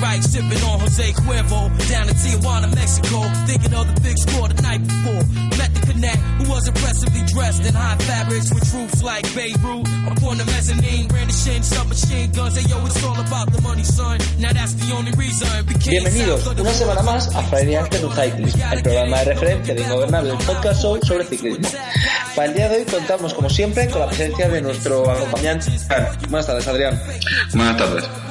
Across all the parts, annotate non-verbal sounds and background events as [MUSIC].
Right, sipping on Jose Cuervo. Down in Tijuana, Mexico. Thinking of the big score the night before. Met the connect, who was impressively dressed in high fabrics with troops like Beirut. Upon the mezzanine, brandishing submachine guns. Hey yo, it's all about the money, son. Now that's the only reason. Bienvenidos una semana más a Friday After Cycling, el programa de referencia de Ingobernable del podcast hoy sobre ciclismo. Para el día de hoy contamos, como siempre, con la presencia de nuestro acompañante. Buenas tardes, Adrián. Buenas tardes.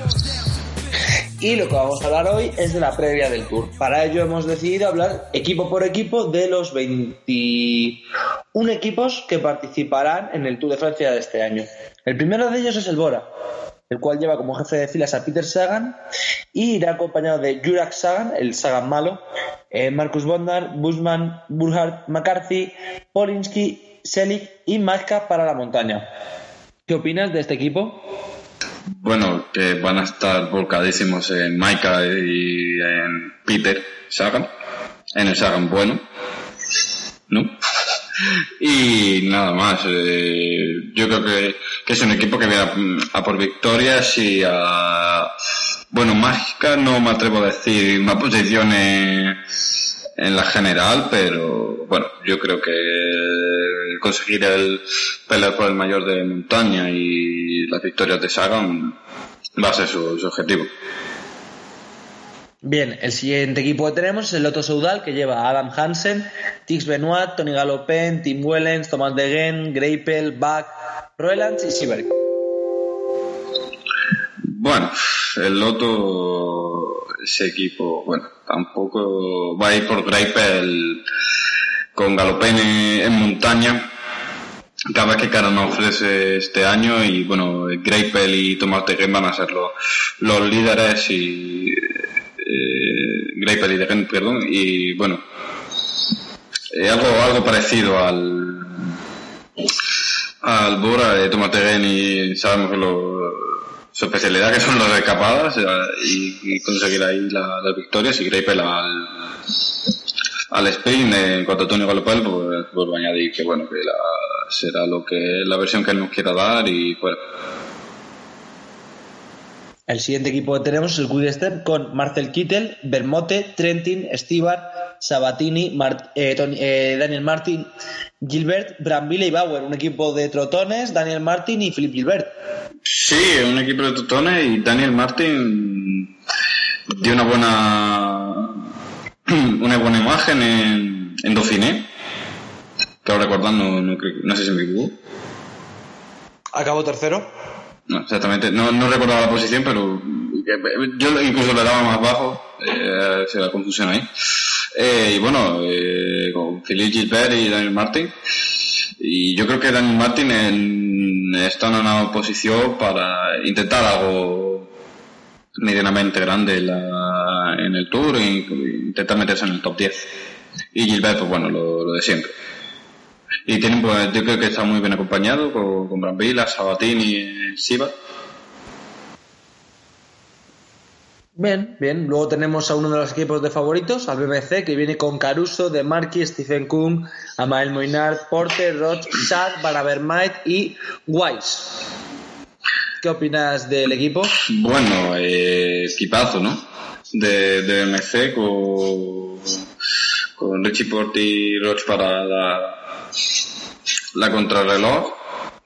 Y lo que vamos a hablar hoy es de la previa del Tour. Para ello hemos decidido hablar equipo por equipo de los 21 equipos que participarán en el Tour de Francia de este año. El primero de ellos es el Bora, el cual lleva como jefe de filas a Peter Sagan y irá acompañado de Jurak Sagan, el Sagan malo, eh, Marcus Bondar, Busman, Burhard, McCarthy, Polinsky, Selig y Mazka para la montaña. ¿Qué opinas de este equipo? Bueno, que van a estar volcadísimos en Maika y en Peter Sagan, en el Sagan bueno, ¿no? Y nada más, eh, yo creo que, es un equipo que viene a, a, por victorias y a... Bueno, mágica no me atrevo a decir más posiciones en la general, pero bueno, yo creo que conseguir el pelear por el mayor de montaña y las victorias de Sagan va a ser su, su objetivo. Bien, el siguiente equipo que tenemos es el Lotto Soudal, que lleva a Adam Hansen, Tix Benoit, Tony Galopin, Tim Wellens, Thomas Degen, Greipel, Bach, Roelands y Sieberg. Bueno, el Lotto, ese equipo, bueno, tampoco va a ir por Greipel con Galopin en montaña. Cada vez que Cara ofrece este año y bueno, Greipel y Thomas Degen van a ser los, los líderes y eh, Greipel y Degen, perdón, y bueno, eh, algo, algo parecido al al Bora de Thomas Degen y sabemos lo, su especialidad que son las escapadas y, y, conseguir ahí las la victorias y Greipel al al sprint en cuanto a Tony Galopel pues vuelvo a añadir que bueno que la, será lo que la versión que él nos quiera dar y fuera el siguiente equipo que tenemos es el Quick Step con Marcel Kittel, Bermote, Trentin, Stibar, Sabatini, Mart eh, Tony, eh, Daniel Martin, Gilbert, Brambilla y Bauer. Un equipo de trotones, Daniel Martin y Philip Gilbert. Sí, un equipo de trotones y Daniel Martin dio una buena [CLEARS THROAT] una buena imagen en, en Dauphiné. Que ahora recordando, no, no, no sé si me equivoco. Acabó tercero. No, exactamente. No, no recordaba la posición, pero yo incluso le daba más bajo. Eh, se la confusión ahí. Eh, y bueno, eh, con Philippe Gilbert y Daniel Martin. Y yo creo que Daniel Martin en, está en una posición para intentar algo medianamente grande la, en el Tour e intentar meterse en el top 10. Y Gilbert, pues bueno, lo, lo de siempre. Y tienen, pues, yo creo que está muy bien acompañado con, con Brambilla, Sabatini y Siva. Bien, bien. Luego tenemos a uno de los equipos de favoritos, al BBC, que viene con Caruso, De Marqui, Stephen Kuhn, Amael Moinard, Porter, Roch, Sad, Barabermait y Weiss. ¿Qué opinas del equipo? Bueno, eh, equipazo, ¿no? De, de BMC con, con Richie Porte y Roch para la, la contrarreloj,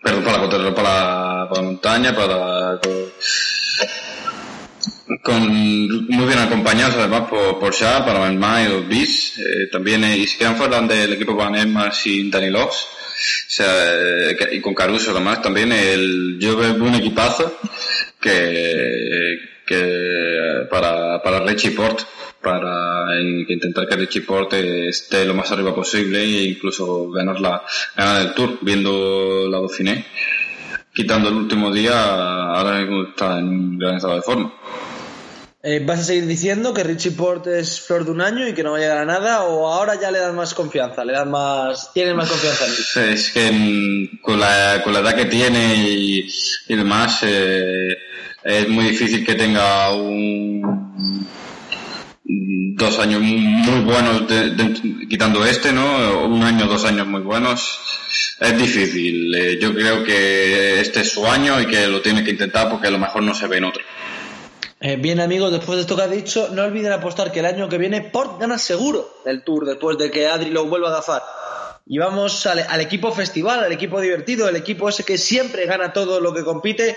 perdón, para la contrarreloj, para, para la montaña, para, con, muy bien acompañados además por, por Shah, para Melma y Bis, eh, también, eh, y se quedan fuera del equipo Van Emma sin Danny Logs, o sea, que, y con Caruso además también, el, yo veo un equipazo que, que para, para Richie Port, para intentar que Richie Port esté lo más arriba posible e incluso ganar la, ganar el Tour, viendo la Dauphiné. Quitando el último día, ahora está en un gran estado de forma. Eh, ¿Vas a seguir diciendo que Richie Port es flor de un año y que no va a llegar a nada o ahora ya le das más confianza, le das más, tienes más confianza en [LAUGHS] él? Es que con, la, con la edad que tiene y, y demás, eh, es muy difícil que tenga un dos años muy buenos quitando este, ¿no? Un año, dos años muy buenos. Es difícil. Eh, yo creo que este es su año y que lo tiene que intentar porque a lo mejor no se ve en otro. Eh, bien amigos, después de esto que ha dicho, no olviden apostar que el año que viene Port gana seguro el Tour después de que Adri lo vuelva a gafar. Y vamos al, equipo festival, al equipo divertido, el equipo ese que siempre gana todo lo que compite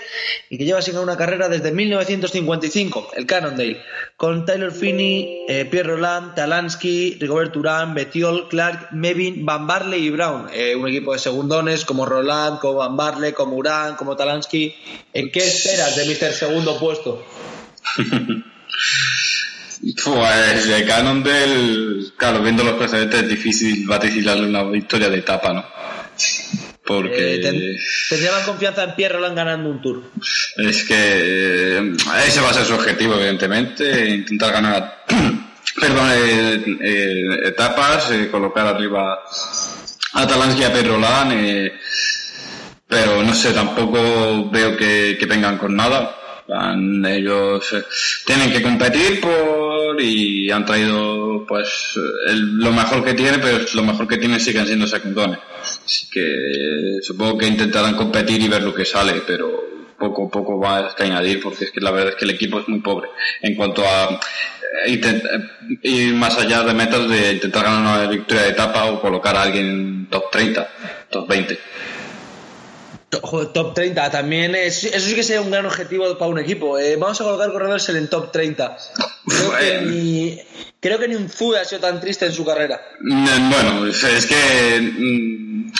y que lleva sin una carrera desde 1955, el Cannondale, con Tyler Finney, eh, Pierre Roland, Talansky, Rigobert Urán, Betiol, Clark, Mevin, Van Barley y Brown. Eh, un equipo de segundones como Roland, como Van Barley, como Urán, como Talansky. ¿En qué esperas de Mr. Segundo Puesto? [LAUGHS] Pues de Cannondale, claro, viendo los precedentes es difícil vaticilarle una victoria de etapa, ¿no? Porque... Eh, ten, ¿Tendría más confianza en Pierre Roland ganando un tour? Es que eh, ese va a ser su objetivo, evidentemente, intentar ganar [CLEARS THROAT] perdón, eh, eh, etapas, colocar arriba a Talansky y a Pierre Roland, pero no sé, tampoco veo que, que vengan con nada ellos eh, tienen que competir por y han traído pues el, lo mejor que tiene, pero lo mejor que tiene siguen siendo secundones. Así que supongo que intentarán competir y ver lo que sale, pero poco a poco va a añadir porque es que la verdad es que el equipo es muy pobre en cuanto a eh, ir más allá de metas de intentar ganar una victoria de etapa o colocar a alguien en top 30, top 20. Top 30 también es, eso sí que sería un gran objetivo para un equipo. Eh, vamos a colocar corredores en el top 30. Creo que, ni, creo que ni un Fue ha sido tan triste en su carrera. Bueno, es que mm,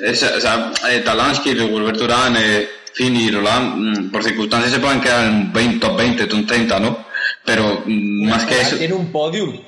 es, o sea, eh, Talansky, Gilbert Urán, eh, Fini y Roland, mm, por circunstancias se pueden quedar en 20, top 20, top 30, ¿no? Pero mm, más que eso. Tiene un podium.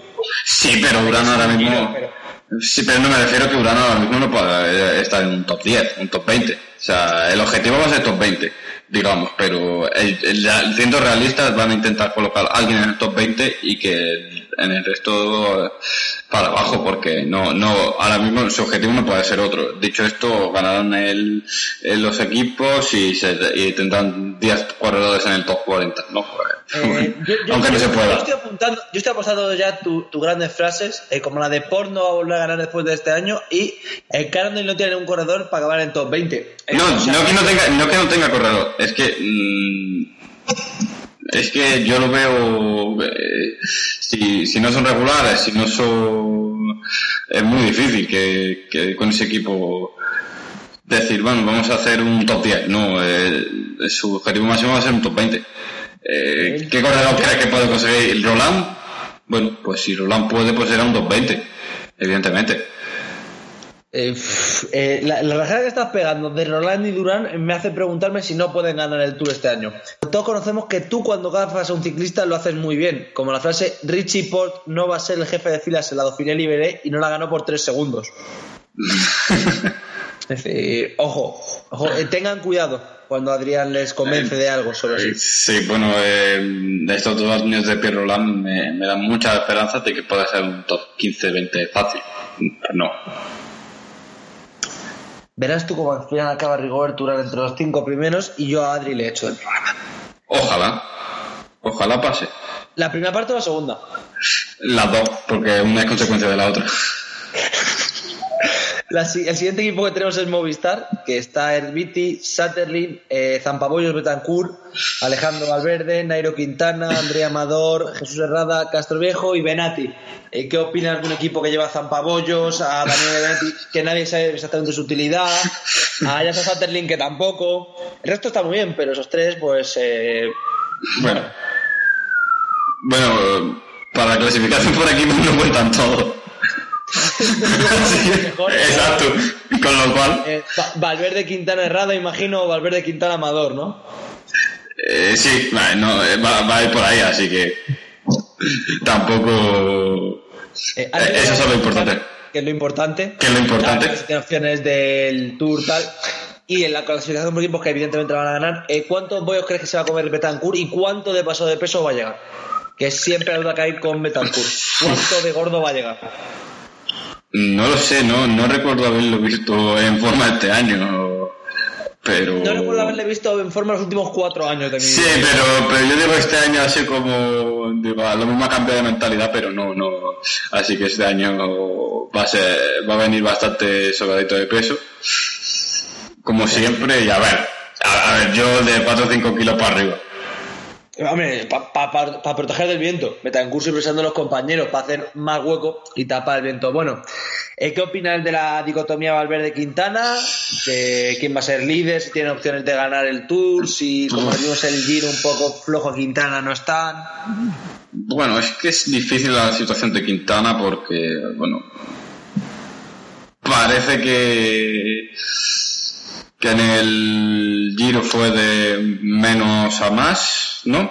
Sí, pero Urán ahora mismo. Pero... Sí, pero no me refiero que Urano ahora mismo no pueda estar en un top 10, un top 20. O sea, el objetivo va a ser top 20, digamos, pero el, el, siendo realistas van a intentar colocar a alguien en el top 20 y que en el resto para abajo porque no, no, ahora mismo su objetivo no puede ser otro. Dicho esto, ganarán el, los equipos y, se, y tendrán 10 corredores en el top 40, ¿no? [LAUGHS] Eh, yo, yo Aunque no se pueda. Yo estoy apuntando, yo estoy apostando ya tus tu grandes frases, eh, como la de porno va a volver a ganar después de este año y el Cannondale no tiene un corredor para acabar en top 20. Eh, no, o sea, no, que no, tenga, no que no tenga corredor, es que... Mmm, es que yo lo veo, eh, si, si no son regulares, si no son... Es muy difícil que, que con ese equipo decir, bueno, vamos a hacer un top 10. No, eh, su objetivo máximo va a ser un top 20. Eh, ¿Qué corredor crees que puede conseguir? ¿Roland? Bueno, pues si Roland puede, pues será un top 20, evidentemente. Eh, eh, la, la rajada que estás pegando de Roland y Durán me hace preguntarme si no pueden ganar el Tour este año. Todos conocemos que tú cuando gafas a un ciclista lo haces muy bien, como la frase Richie Port no va a ser el jefe de filas en la Dauphiné Libéré y no la ganó por tres segundos. [LAUGHS] es decir, ojo, ojo eh, tengan cuidado cuando Adrián les convence de algo sobre sí. Sí, bueno, eh, estos dos años de Pierre Roland me, me dan mucha esperanza de que pueda ser un top 15-20 fácil. No. Verás tú cómo al final acaba Rigobert Urán entre los cinco primeros y yo a Adri le echo del programa. Ojalá. Ojalá pase. ¿La primera parte o la segunda? Las dos, porque una es consecuencia de la otra. [LAUGHS] La, el siguiente equipo que tenemos es Movistar, que está Herbiti, Satterlin, eh, Zampabollos Betancourt, Alejandro Valverde, Nairo Quintana, Andrea Amador, Jesús Herrada, Castro Viejo y Benati. Eh, ¿Qué opinas de un equipo que lleva a Zampabollos, a Daniel Benati, que nadie sabe exactamente su utilidad, a Yasa Satterlin, que tampoco? El resto está muy bien, pero esos tres, pues. Eh, bueno. Bueno, para la clasificación por aquí no cuentan todo. Exacto, con lo cual. Eh, Valverde Quintana Herrada, imagino, Valverde Quintana Amador, ¿no? Eh, sí, no, va, va, a ir por ahí, así que tampoco. Eh, eso es lo importante. Que es lo importante. Que es lo importante. Las opciones del Tour tal. Y en la clasificación por equipos que evidentemente van a ganar, eh, ¿cuántos bollos crees que se va a comer Betancourt y cuánto de paso de peso va a llegar? Que siempre hay que caer con Betancourt. [LAUGHS] ¿Cuánto de gordo va a llegar? No lo sé, no, no recuerdo haberlo visto en forma este año, pero... No recuerdo haberle visto en forma los últimos cuatro años de mi Sí, pero, pero yo digo este año así como, digo, lo mismo ha cambiado de mentalidad, pero no, no, así que este año va a ser, va a venir bastante sobradito de peso, como siempre, y a ver, a, a ver, yo de 4 o 5 kilos para arriba. Hombre, para proteger del viento. y presionando a los compañeros para hacer más hueco y tapar el viento. Bueno, eh, ¿qué opinas de la dicotomía Valverde-Quintana? ¿De quién va a ser líder? Si tiene opciones de ganar el Tour, si como vimos el Giro un poco flojo Quintana no están. Bueno, es que es difícil la situación de Quintana porque, bueno, parece que que en el Giro fue de menos a más, ¿no?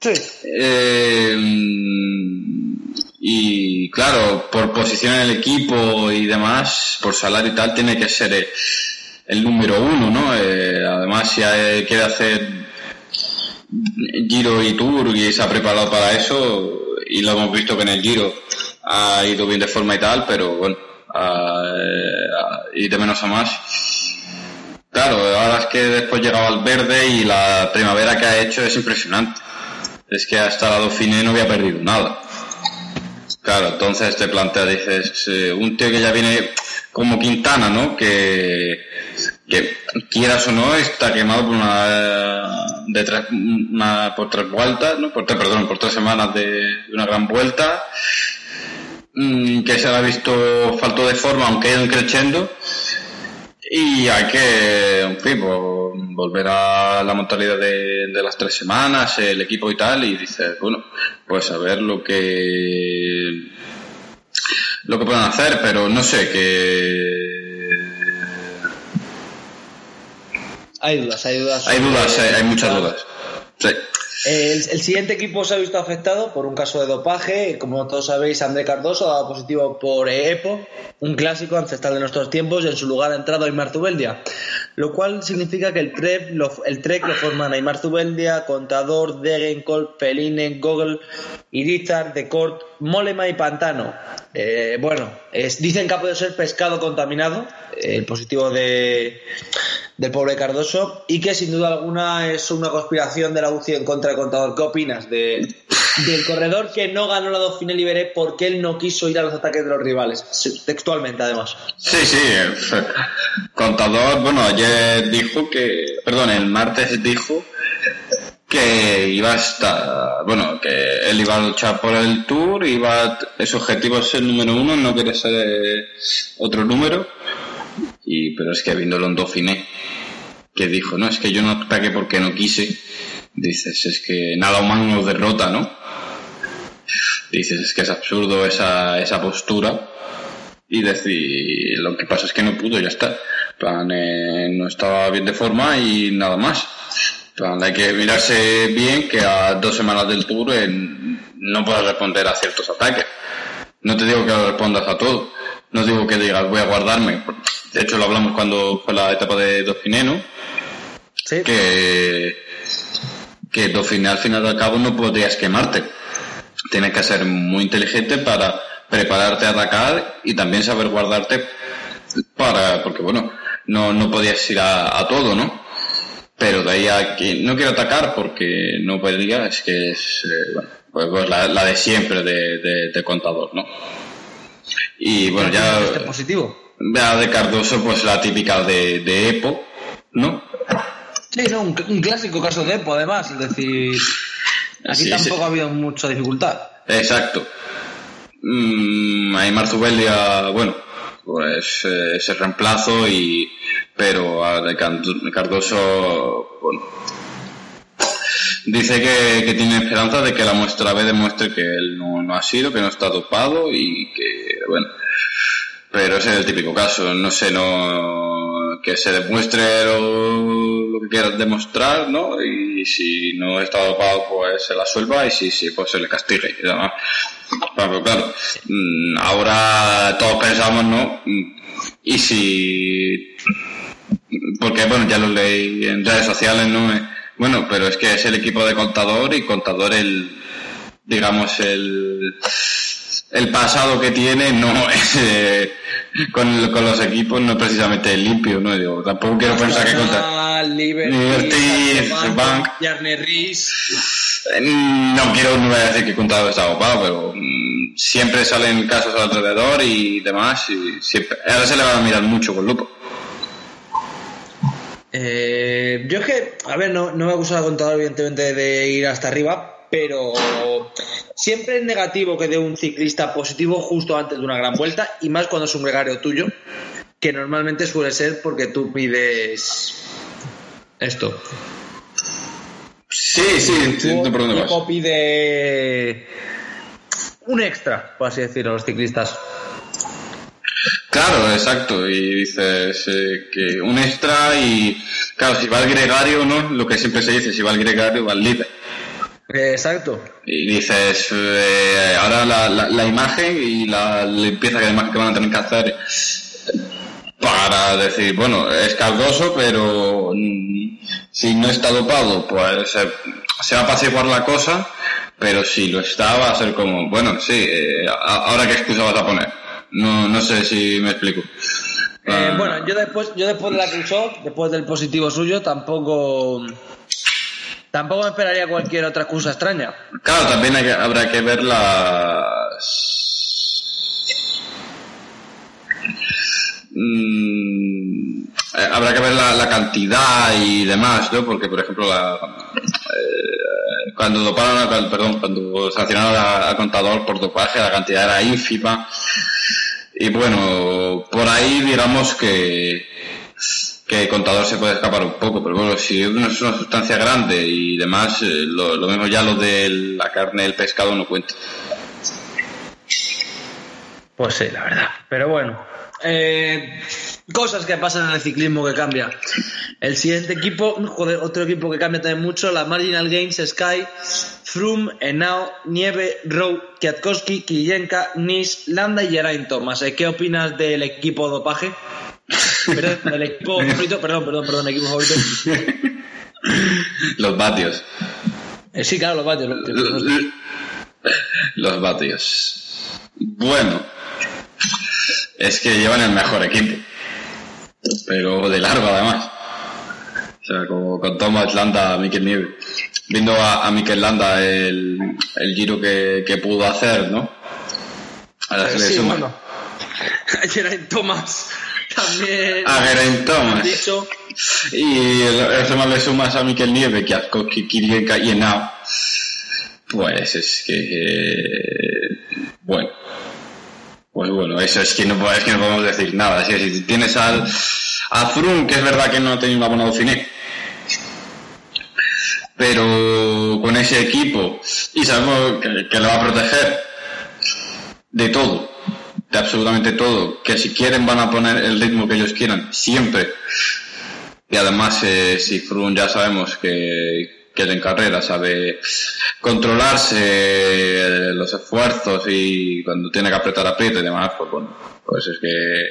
Sí. Eh, y claro, por posición en el equipo y demás, por salario y tal, tiene que ser el, número uno, ¿no? Eh, además, si quiere hacer Giro y Tour y se ha preparado para eso, y lo hemos visto que en el Giro ha ido bien de forma y tal, pero bueno, y de menos a más Claro, ahora es que después llegaba el verde y la primavera que ha hecho es impresionante. Es que hasta la Dauphiné no había perdido nada. Claro, entonces te plantea, dices, eh, un tío que ya viene como Quintana, ¿no? Que, que quieras o no, está quemado por una, de tres, una, por tres vueltas, ¿no? Por tres, perdón, por tres semanas de, una gran vuelta, mm, que se ha visto falto de forma, aunque ha ido creciendo y hay que, en fin, pues, volver a la mortalidad de, las tres semanas, el equipo y tal, y dices, bueno, pues a ver lo que lo que pueden hacer, pero no sé, que hay dudas, hay dudas. Hay dudas, hay, muchas dudas. Sí. El, siguiente equipo se ha visto afectado por un caso de dopaje. Como todos sabéis, André Cardoso ha dado positivo por EPO, un clásico ancestral de nuestros tiempos, y en su lugar ha entrado Aymar Zubeldia. Lo cual significa que el, trek lo, el trek lo forman Aymar Zubeldia, Contador, Degenkolb, Peline, Gogol, Irizar, Decort, Molema y Pantano. Eh, bueno, dicen que ha podido ser pescado contaminado, el positivo de, del pobre Cardoso, y que sin duda alguna es una conspiración de la UCI en contra del contador. ¿Qué opinas de, del corredor que no ganó la Dauphiné Liberé porque él no quiso ir a los ataques de los rivales? Textualmente, además. Sí, sí. Contador, bueno, ayer dijo que, perdón, el martes dijo que iba a estar, bueno, que él iba a luchar por el Tour, iba, ese objetivo es ser número uno, no quiere ser otro número, y, pero es que viéndolo en Dauphiné, que dijo, no, es que yo no ataqué porque no quise, dices, es que nada humano nos derrota, ¿no? Dices, es que es absurdo esa, esa postura, y decir, lo que pasa es que no pudo, ya está. Eh, no estaba bien de forma y nada más hay que mirarse bien que a dos semanas del tour eh, no puedas responder a ciertos ataques. No te digo que respondas a todo. No digo que digas voy a guardarme. De hecho lo hablamos cuando fue la etapa de Dauphiné, ¿no? Sí. Que, que Dauphiné al final al cabo no podrías quemarte. Tienes que ser muy inteligente para prepararte a atacar y también saber guardarte para, porque bueno, no, no podías ir a, a todo, ¿no? Pero de ahí a que no quiero atacar porque no podría, es que es eh, bueno, pues, pues la, la, de siempre de, de, contador, ¿no? Y bueno, ya. Este positivo? Ya de Cardoso, pues la típica de, de Epo, ¿no? Sí, no, un, clásico caso de Epo, además, es decir. Aquí tampoco ha habido mucha dificultad. Exacto. Mm, Aymar Zubeldia, bueno, pues eh, ese reemplazo y pero a Cardoso bueno, dice que, tiene esperanza de que la muestra B demuestre que él no, ha sido, que no está dopado y que, bueno, pero ese es el típico caso, no sé, no que se demuestre lo, que quiera demostrar, ¿no? Y si no está dopado, pues se la suelva y si sí, pues se le castigue. Claro, claro, mm, ahora todos pensamos, ¿no? Y si porque bueno, ya lo leí en redes sociales, ¿no? Bueno, pero es que es el equipo de contador y contador el, digamos, el, el pasado que tiene no [LAUGHS] es, eh, con, con, los equipos no es precisamente limpio, ¿no? Digo, tampoco quiero pensar que contador... Liberty, Bank, No quiero no voy a decir que contador está ocupado, pero mm, siempre salen casos alrededor y demás y siempre, ahora se le va a mirar mucho con lupo. Eh, yo es que, a ver, no, no me acusa al contador, evidentemente, de ir hasta arriba, pero siempre es negativo que dé un ciclista positivo justo antes de una gran vuelta, y más cuando es un gregario tuyo, que normalmente suele ser porque tú pides esto. Sí, sí, entiendo por dónde vas. O pide un extra, por así decirlo, los ciclistas. Claro, exacto. Y dices eh, que un extra y, claro, si va el gregario, ¿no? Lo que siempre se dice, si va el gregario, va el líder. Exacto. Y dices, eh, ahora la, la, la imagen y la limpieza que además que van a tener que hacer para decir, bueno, es cargoso, pero si no está dopado, pues eh, se va a apaciguar la cosa, pero si lo está, va a ser como, bueno, sí, eh, ahora qué excusa vas a poner. No, no sé si me explico. Eh, Ah, bueno, yo después, yo después de la Cruzó, después del positivo suyo, tampoco tampoco me esperaría cualquier otra excusa extraña. Claro, también hay habrá que ver las... Mm, eh, habrá que ver la, la cantidad y demás, ¿no? Porque, por ejemplo, la, eh, cuando doparon, a- perdón, cuando sancionaron a- contador por dopaje, la cantidad era ínfima. Y bueno, por ahí digamos que, que el contador se puede escapar un poco, pero bueno, si una, es una sustancia grande y demás, eh, lo, mismo ya lo de la carne del pescado no cuenta. Pues sí, la verdad. Pero bueno, eh, cosas que pasan en el ciclismo que cambia. El siguiente equipo, joder, otro equipo que cambia también mucho, la Marginal Games, Sky, Froome, Enao, Nieve, Rowe, Kwiatkowski, Kilienka, Nis, Landa y Geraint Thomas. Eh, ¿Qué opinas del equipo dopaje? Perdón, del equipo [LAUGHS] favorito, perdón, perdón, perdón, equipo favorito. Los vatios. Eh, sí, claro, los vatios. los vatios. Los vatios. Bueno, es que llevan el mejor equipo. Pero de largo además. O sea, como con Thomas Landa, Mikel Nieve. Viendo a, a Mikel Landa el, el giro que, que pudo hacer, ¿no? Ahora se le Sí, suma. bueno. [LAUGHS] Geraint Thomas también. A Geraint Thomas. Dicho, Y eso más le sumas a Mikel Nieve, que a Kirienka y Henao. Pues es que... eh, bueno. Pues bueno, eso es que no, es que no podemos decir nada. Que si tienes al, a Froome, que es verdad que no tenido una buena Dauphiné, pero con ese equipo, y sabemos que, que le va a proteger de todo, de absolutamente todo, que si quieren van a poner el ritmo que ellos quieran, siempre. Y además, eh, si Froome ya sabemos que, en carrera sabe controlarse eh, los esfuerzos y cuando tiene que apretar aprieta y demás, pues bueno, pues es que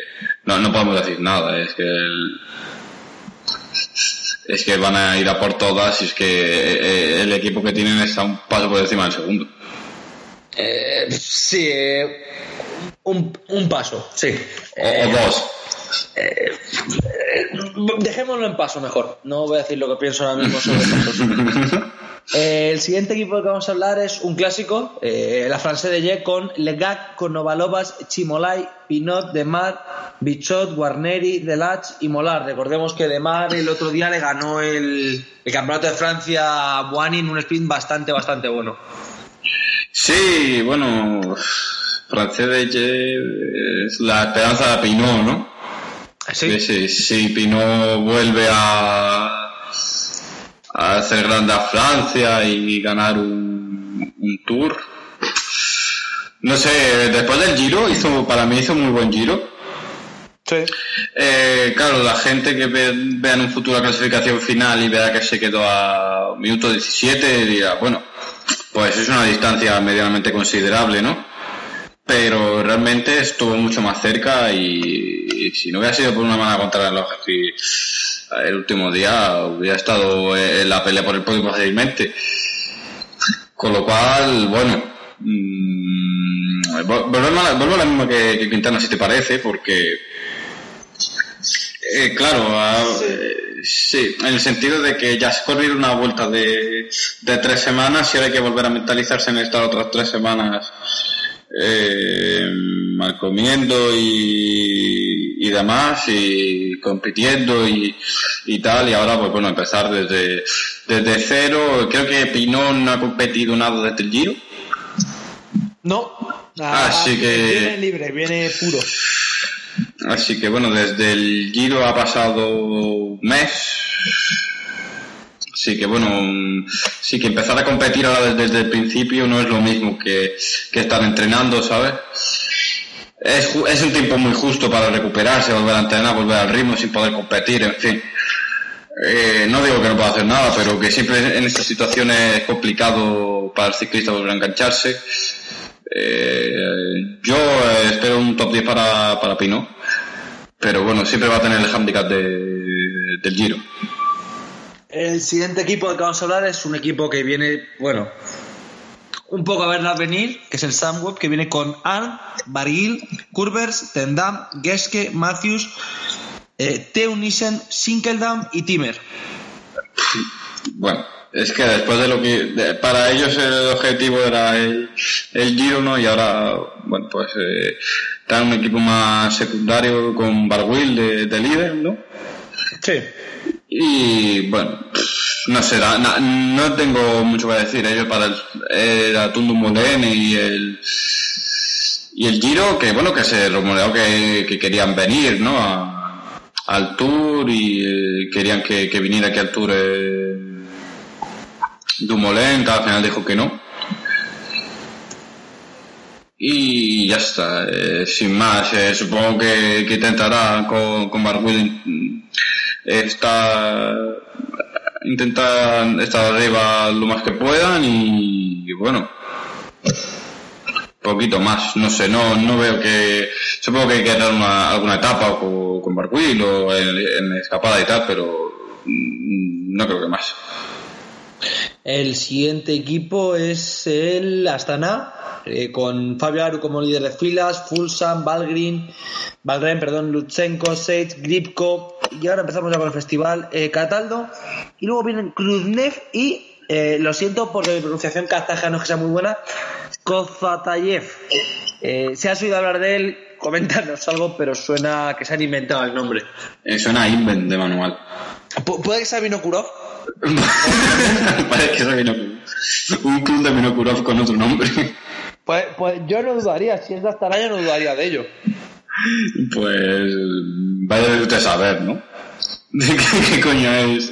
no, no podemos decir nada, es que el- es que van a ir a por todas y es que eh, el equipo que tienen está un paso por encima del segundo. Eh, sí, eh, un, un paso, sí. O, o dos. Dejémoslo en paso mejor. No voy a decir lo que pienso ahora mismo sobre [LAUGHS] pasos. Eh, el siguiente equipo del que vamos a hablar es un clásico, eh, la France de Ye con Legac, Konovalovas, Chimolai, Pinot, Demar, Bichot, Guarneri, Delach y Molar. Recordemos que Demar el otro día le ganó el, el campeonato de Francia a Boani en un sprint bastante, bastante bueno. Sí, bueno, Francés es la esperanza de Pinot, ¿no? Sí, sí, sí, Pinot vuelve a, a hacer grande a Francia y ganar un, un tour. No sé, después del Giro hizo, para mí hizo muy buen Giro. Sí. Eh, claro, la gente que ve, vea en un futuro la clasificación final y vea que se quedó a minuto 17 dirá, bueno, pues es una distancia medianamente considerable, ¿no? Pero realmente estuvo mucho más cerca y, si no hubiera sido por una mala contrarreloj y el último día hubiera estado en la pelea por el podio fácilmente. Con lo cual, bueno, mm, a, vuelvo a la misma que, que Quintana, si te parece, porque eh, claro, a- eh, sí, en el sentido de que ya has corrido una vuelta de, de tres semanas y ahora hay que volver a mentalizarse en estar otras tres semanas eh, mal comiendo y, y demás, y compitiendo y, y tal, y ahora pues bueno, empezar desde, desde cero. Creo que Pinón no ha competido nada desde el Giro. No, Así que- viene libre, viene puro. Así que bueno, desde el Giro ha pasado un mes. Así que bueno, mm, sí que empezar a competir ahora desde, el principio no es lo mismo que, que estar entrenando, ¿sabes? Es, es un tiempo muy justo para recuperarse, volver a entrenar, volver al ritmo sin poder competir, en fin. Eh, no digo que no pueda hacer nada, pero que siempre en estas situaciones es complicado para el ciclista volver a engancharse. Eh, yo eh, espero un top 10 para, para Pino, pero bueno, siempre va a tener el handicap de- del Giro. El siguiente equipo del que vamos a hablar es un equipo que viene, bueno, un poco a verla venir, que es el Sunweb, que viene con Arn, Barguil, Kurbers, Tendam, Geske, Matthews, eh, Teunissen, Sinkeldam y Timmer. Bueno, es que después de lo que de- para ellos el objetivo era el, el Giro, ¿no? Y ahora, bueno, pues eh, está un equipo más secundario con Barguil de, de líder, ¿no? Sí. Y bueno, no sé, no tengo mucho que decir. Ellos para el, era Tundum y el y el Giro, que bueno, que se rumoreó que, que querían venir, ¿no? A- al Tour y eh, querían que, que viniera aquí al Tour eh, Dumoulin, que al final dijo que no. Y ya está, eh, sin más, eh, supongo que, que intentará con, con Barguil mm, está intentar estar arriba lo más que puedan y, bueno poquito más no sé no no veo que supongo que hay que dar una, alguna etapa con, con o en, en escapada y tal pero mm, no creo que más El siguiente equipo es el Astana, eh, con Fabio Aru como líder de filas, Fulsan, Valgren, Valgren, perdón, Lutsenko, Sage, Gripko, y ahora empezamos ya con el festival, eh, Cataldo, y luego vienen Kruznev y, eh, lo siento porque mi pronunciación kazaja no es que sea muy buena, Kozatayev. Eh, si has oído hablar de él, coméntanos algo, pero suena que se han inventado el nombre. Eh, suena a invent de manual Pu- ¿Puede que sea Vinokurov? [LAUGHS] parece que un club de Vinokurov con otro nombre Pues, pues yo no dudaría, si es de Astana yo no dudaría de ello. Pues vaya de usted a saber, ¿no? [LAUGHS] ¿Qué, qué coño es?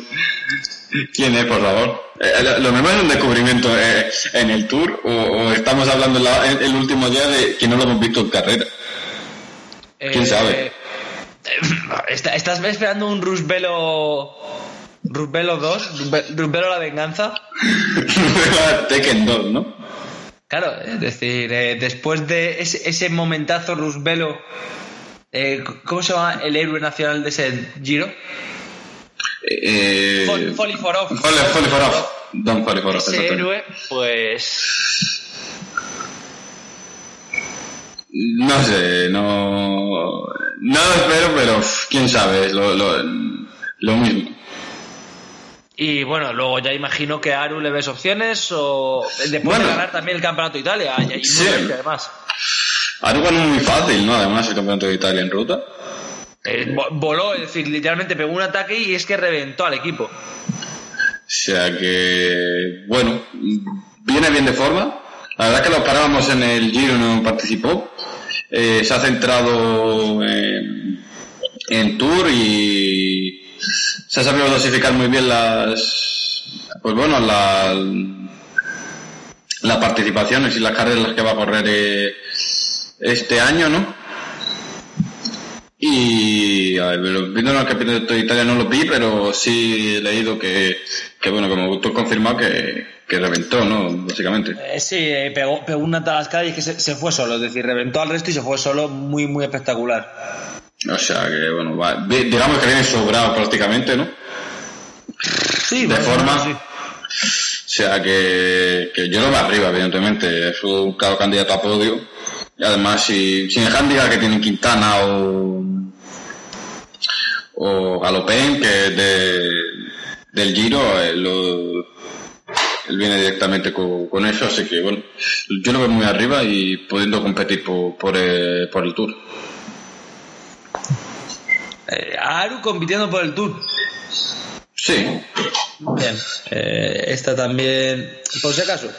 ¿Quién es, por favor? Eh, lo- mismo es un descubrimiento eh, en el tour o, o estamos hablando la- el, el último día de que no lo hemos visto en carrera. ¿Quién sabe? Eh, [LAUGHS] está- ¿Estás esperando un Rusvelo... Rusvelo 2? Rusve- ¿Rusvelo la venganza? [LAUGHS] Tekken 2, ¿no? Claro, es decir, eh, después de ese, ese momentazo Rusvelo... eh, ¿Cómo se llama el héroe nacional de ese giro? Eh, Fol- Foliforov. Foli- Foliforov. Don Foliforov. Ese exactamente. héroe, pues... No sé, no... No lo espero, pero quién sabe, es lo, lo, lo mismo. Y bueno, luego ya imagino que a Aru le ves opciones o después Bueno. de ganar también el Campeonato de Italia y Sí. además. Algo no muy fácil, ¿no? Además, el campeonato de Italia en ruta. Eh, vo- voló, es decir, literalmente pegó un ataque y es que reventó al equipo. O sea que, bueno, viene bien de forma. La verdad que lo parábamos en el Giro, no participó. Eh, se ha centrado en, en Tour y se ha sabido dosificar muy bien las, pues bueno, la, las participaciones y las carreras que va a correr eh, este año, ¿no? Y a ver, viendo el campeonato de Italia no lo vi, pero sí he leído que, que bueno, como tú has confirmado que, que reventó, ¿no? Básicamente. Eh, sí, eh, pegó, pegó una talascada y es que se, se fue solo, es decir, reventó al resto y se fue solo, muy, muy espectacular. O sea que, bueno, va- digamos que viene sobrado prácticamente, ¿no? Sí, De forma- sí. O sea que, que yo lo veo arriba, evidentemente. Es un claro candidato a podio. Y además, si, sin el handicap que tienen Quintana o, o Galopén, que es de, del Giro, eh, lo- Él viene directamente con, con eso, así que bueno, yo lo veo muy arriba y pudiendo competir por, por, eh, por el Tour. Eh, Aru compitiendo por el Tour. Sí, Bien. Eh, esta también, por si acaso.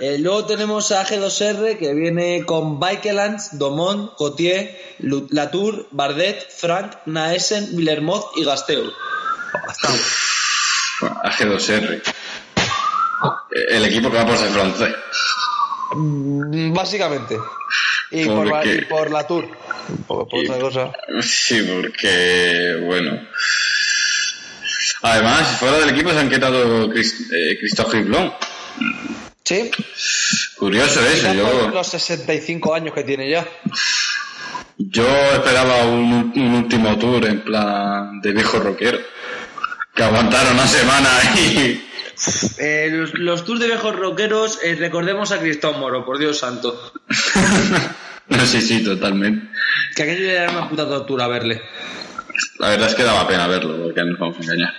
Eh, luego tenemos a G2R que viene con Bikelands, Domont, Cotier, Latour, Bardet, Frank, Naesen, Villermoz y Gasteu. Bastante. AG2R. El equipo que va por ser francés. Mm, Básicamente. Y por, y por la Tour. Por, por Y- otra cosa. Sí, porque, bueno. Además, fuera del equipo se han quedado Chris- eh, Christophe. Sí. Curioso eso, yo, los 65 años que tiene ya. yo esperaba un, un último tour en plan de viejo rockero. Que aguantara una semana y... Eh, los, los tours de viejos rockeros, eh, recordemos a Cristóbal Moro, por Dios santo. No, [LAUGHS] sí, sí, totalmente. Que aquello era una puta tortura verle. La verdad es que daba pena verlo, porque nos vamos a engañar.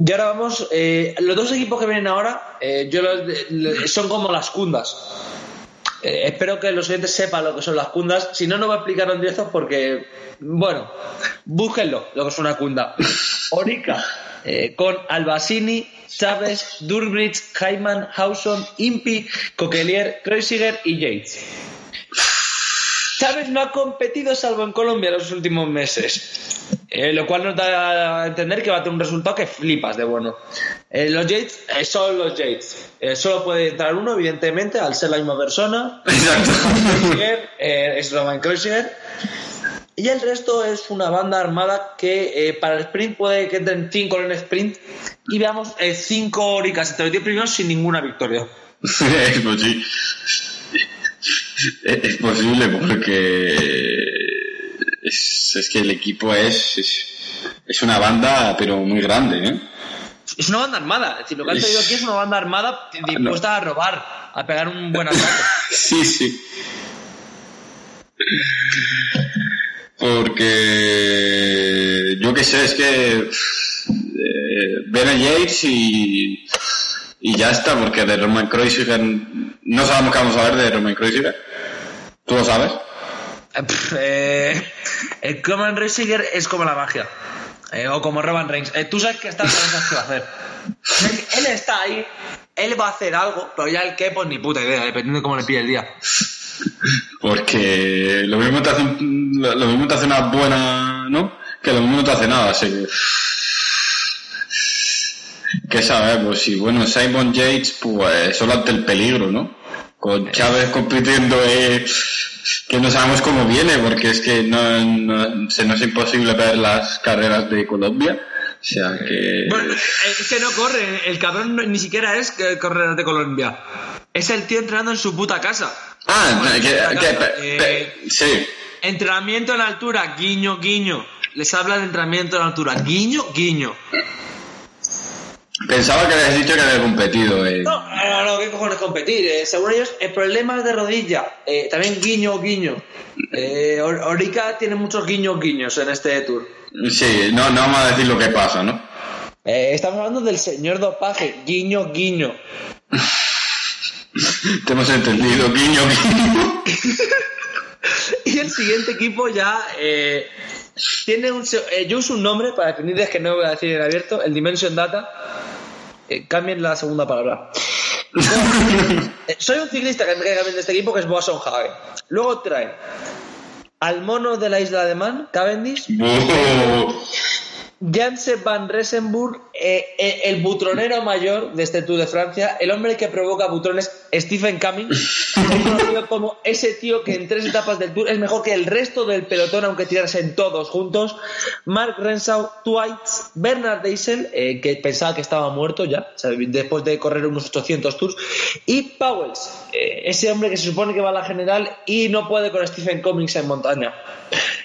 Y ahora vamos, eh, los dos equipos que vienen ahora, eh, yo los son como las cundas. Eh, espero que los oyentes sepan lo que son las cundas. Si no, no voy a explicarlo en directo porque, bueno, búsquenlo, lo que es una cunda. [LAUGHS] Orica, eh, con Albasini, Chávez, Durbridge, Hyman, Hauson, Impi, Coquelier, Kreuziger y Yates. Chávez no ha competido salvo en Colombia en los últimos meses. Eh, lo cual nos da a entender que va a tener un resultado que flipas de bueno. Eh, los Yates eh, son los Yates. Solo puede entrar uno, evidentemente, al ser la misma persona. Exacto. Es Roman Kreuziger. Y el resto es una banda armada que eh, para el sprint puede que entren 5 en el sprint y veamos 5 Oricas entre los 10 primeros sin ninguna victoria. [LAUGHS] es, posi- es- posible porque es, es que el equipo es, es, es una banda, pero muy grande, ¿eh? Es una banda armada. Es decir, lo que han traído aquí es una banda armada dispuesta a robar, a pegar un buen ataque. [LAUGHS] Sí, sí. Porque yo qué sé, es que eh, ven a Yates y, y ya está, porque de Roman Kreuziger no sabemos qué vamos a ver de Roman Kreuziger. ¿Tú lo sabes? Eh, eh, el Roman Reisiger es como la magia. Eh, o como Roman Reigns. Eh, tú sabes que está sabes qué va a hacer. Él, está ahí, él va a hacer algo, pero ya el qué, pues ni puta idea, dependiendo de cómo le pille el día. Porque lo mismo te hace, lo lo mismo te hace una buena, ¿no? Que lo mismo no te hace nada, así que... ¿Qué sabemos? Si, bueno, Simon Yates, pues solo ante el peligro, ¿no? Con Chávez compitiendo, eh, que no sabemos cómo viene, porque es que no, no- se nos es imposible ver las carreras de Colombia. O sea que... Bueno, eh, es que no corre, el cabrón ni siquiera es que correr de Colombia. Es el tío entrenando en su puta casa. Ah, Bueno, que, Eh, sí. Entrenamiento en altura, guiño, guiño. Les habla de entrenamiento en altura, guiño, guiño. Pensaba que habías dicho que había competido. Eh. No, no, no, ¿qué cojones competir? Eh, según ellos, el problema es de rodilla. Eh, también guiño, guiño. Eh, Or- Orica tiene muchos guiños, guiños en este tour. Sí, no, no vamos a decir lo que pasa, ¿no? Eh, estamos hablando del señor dopaje, guiño, guiño. [LAUGHS] [LAUGHS] Te hemos entendido, guiño, guiño. [LAUGHS] Y el siguiente equipo ya eh, tiene un. eh, yo uso un nombre para definirles que no voy a decir en abierto, el Dimension Data. Eh, cambien la segunda palabra. [LAUGHS] Eh, soy un ciclista que me cae bien de este equipo que es Boasson Hagen. Luego trae al mono de la isla de Man, Cavendish, Oh, Janse van Resenburg, eh, eh, el butronero mayor de este Tour de Francia, el hombre que provoca butrones, Stephen Cummings, conocido como ese tío que en tres etapas del Tour es mejor que el resto del pelotón, aunque tirasen todos juntos. Mark Renshaw, Twice, Bernard Deisel, eh, que pensaba que estaba muerto ya, después de correr unos 800 Tours, y Powells, ese hombre que se supone que va a la general y no puede con Stephen Cummings en montaña.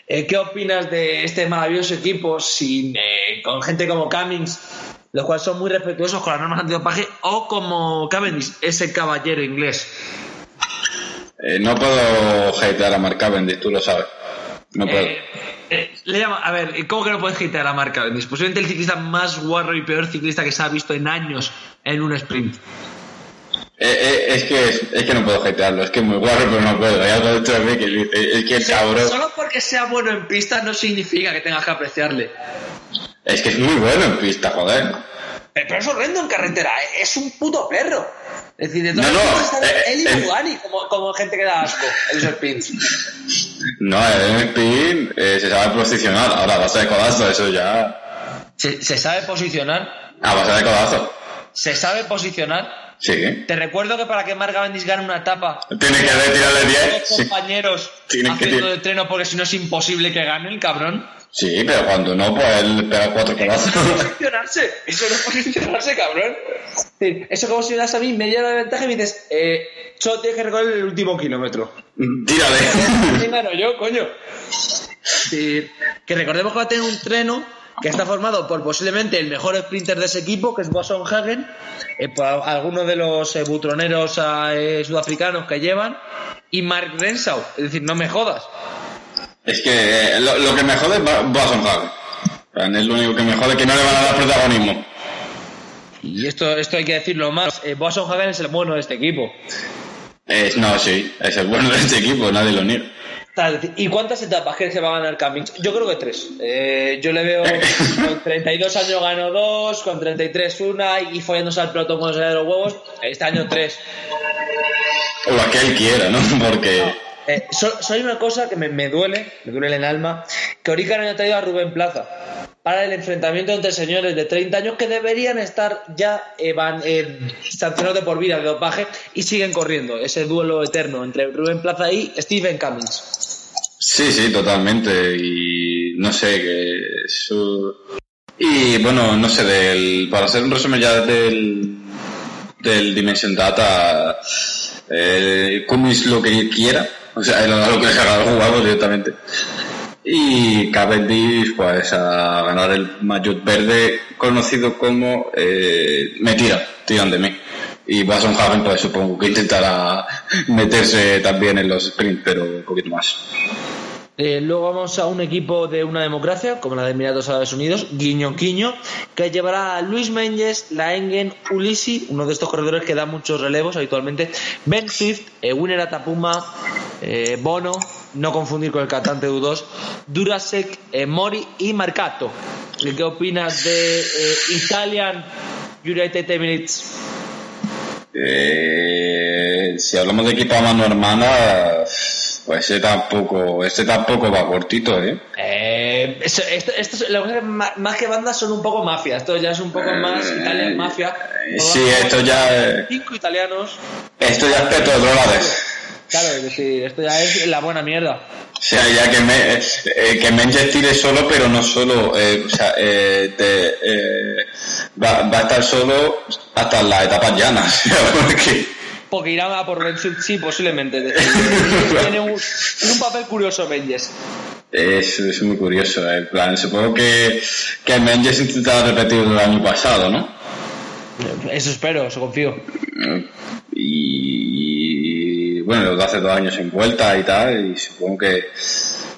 Eh, ¿Qué opinas de este maravilloso equipo sin, eh, con gente como Cummings, los cuales son muy respetuosos con las normas antidopaje, o como Cavendish, ese caballero inglés? eh, no puedo hatear a Mark Cavendish, tú lo sabes. No puedo. Eh, eh, le llama, a ver, ¿cómo que no puedes hatear a Mark Cavendish? Posiblemente el ciclista más guarro y peor ciclista que se ha visto en años en un sprint. Eh, eh, es, que, es, que no puedo hatearlo, es que es muy guarro, pero no puedo. Hay algo dentro de mí que dice, es que el cabrón. Solo porque sea bueno en pista no significa que tengas que apreciarle. Es que es muy bueno en pista, joder. Eh, pero es horrendo en carretera, es un puto perro. Es decir, de No, todas no, formas, está eh, él y eh. Como, como gente que da asco en los sprints. No, el spin eh, se sabe posicionar. Ahora, base de codazo, eso ya. Se, se sabe posicionar, A base de codazo. se sabe posicionar. Sí. Te recuerdo que para que Mark Cavendish gane una etapa, Tiene que tirarle 10. dos Sí. compañeros Tienen que haciendo tir- de treno porque si no es imposible que gane el cabrón. sí, pero cuando no, pues él pega cuatro Eso no es posicionarse, eso no es posicionarse, cabrón. Eso como si me das a mí media de ventaja y me dices, eh, solo tienes que recorrer el último kilómetro. Tírale. [LAUGHS] ¿Quién gano yo, coño? Sí, que recordemos que va a tener un treno que está formado por posiblemente el mejor sprinter de ese equipo, que es Boson Hagen, eh, por al- algunos de los eh, butroneros eh, sudafricanos que llevan, y Mark Renshaw. Es decir, no me jodas. Es que eh, lo, lo que me jode es Boson Hagen. Es lo único que me jode que no le van a dar protagonismo. Y esto, esto hay que decirlo más. Eh, Boson Hagen es el bueno de este equipo. Es, no, sí, es el bueno de este equipo, nadie lo niega. ¿Y cuántas etapas crees que va a ganar Cummings? Yo creo que tres. Eh, yo le veo [LAUGHS] con 32 años ganó dos, con 33 una y follándose al pelotón con de los huevos. Este año tres. O la que él quiera, ¿no? [LAUGHS] Porque. Eh, so- soy una cosa que me, me duele, me duele en el alma, que Orica no haya traído a Rubén Plaza para el enfrentamiento entre señores de 30 años que deberían estar ya eh, van, eh, sancionados de por vida de dopaje y siguen corriendo. Ese duelo eterno entre Rubén Plaza y Stephen Cummings. Sí, sí, totalmente. Y no sé, que eso... Y bueno, no sé, del, para hacer un resumen ya del, del Dimension Data, eh, lo que quiera, o sea, él lo que le haga al jugador directamente. Y Cavendish, pues a ganar el maillot verde, conocido como eh, Me tira, tiran de mí. Y Boson Hagen, pues supongo que intentará meterse también en los sprints, pero un poquito más. Eh, luego vamos a un equipo de una democracia, como la de Emiratos Árabes Unidos, Guiño Quiño, que llevará a Luis Menges, Laengen, Ulisi, uno de estos corredores que da muchos relevos habitualmente, Ben Swift, eh, Winner Atapuma, eh, Bono, no confundir con el cantante U2, Durasek, Mori y Marcato. ¿Qué opinas de Italian United Emirates? Si hablamos de equipo a mano hermana, pues ese tampoco, este tampoco va cortito, ¿eh? Eh, esto, esto, esto es- lo que es más, que banda son un poco mafia. Esto ya es un poco más Italian mafia. Eh, sí, esto ya, eh, Cinco italianos. esto ya es petrodólares. Claro, es decir, esto ya es la buena mierda. O sea, ya que, me, eh, que Menges tire solo, pero no solo, eh, o sea, eh, te- eh, va, va a estar solo hasta las etapas llanas, [LAUGHS] porque Porque irán a por Ben Swift, sí, posiblemente. [LAUGHS] Tiene un, un papel curioso Benjes. es, es muy curioso, eh, en plan, supongo que, que Menges intentará repetir el año pasado, ¿no? Eso espero, eso confío. y bueno, lo hace dos años en vuelta y tal, y supongo que,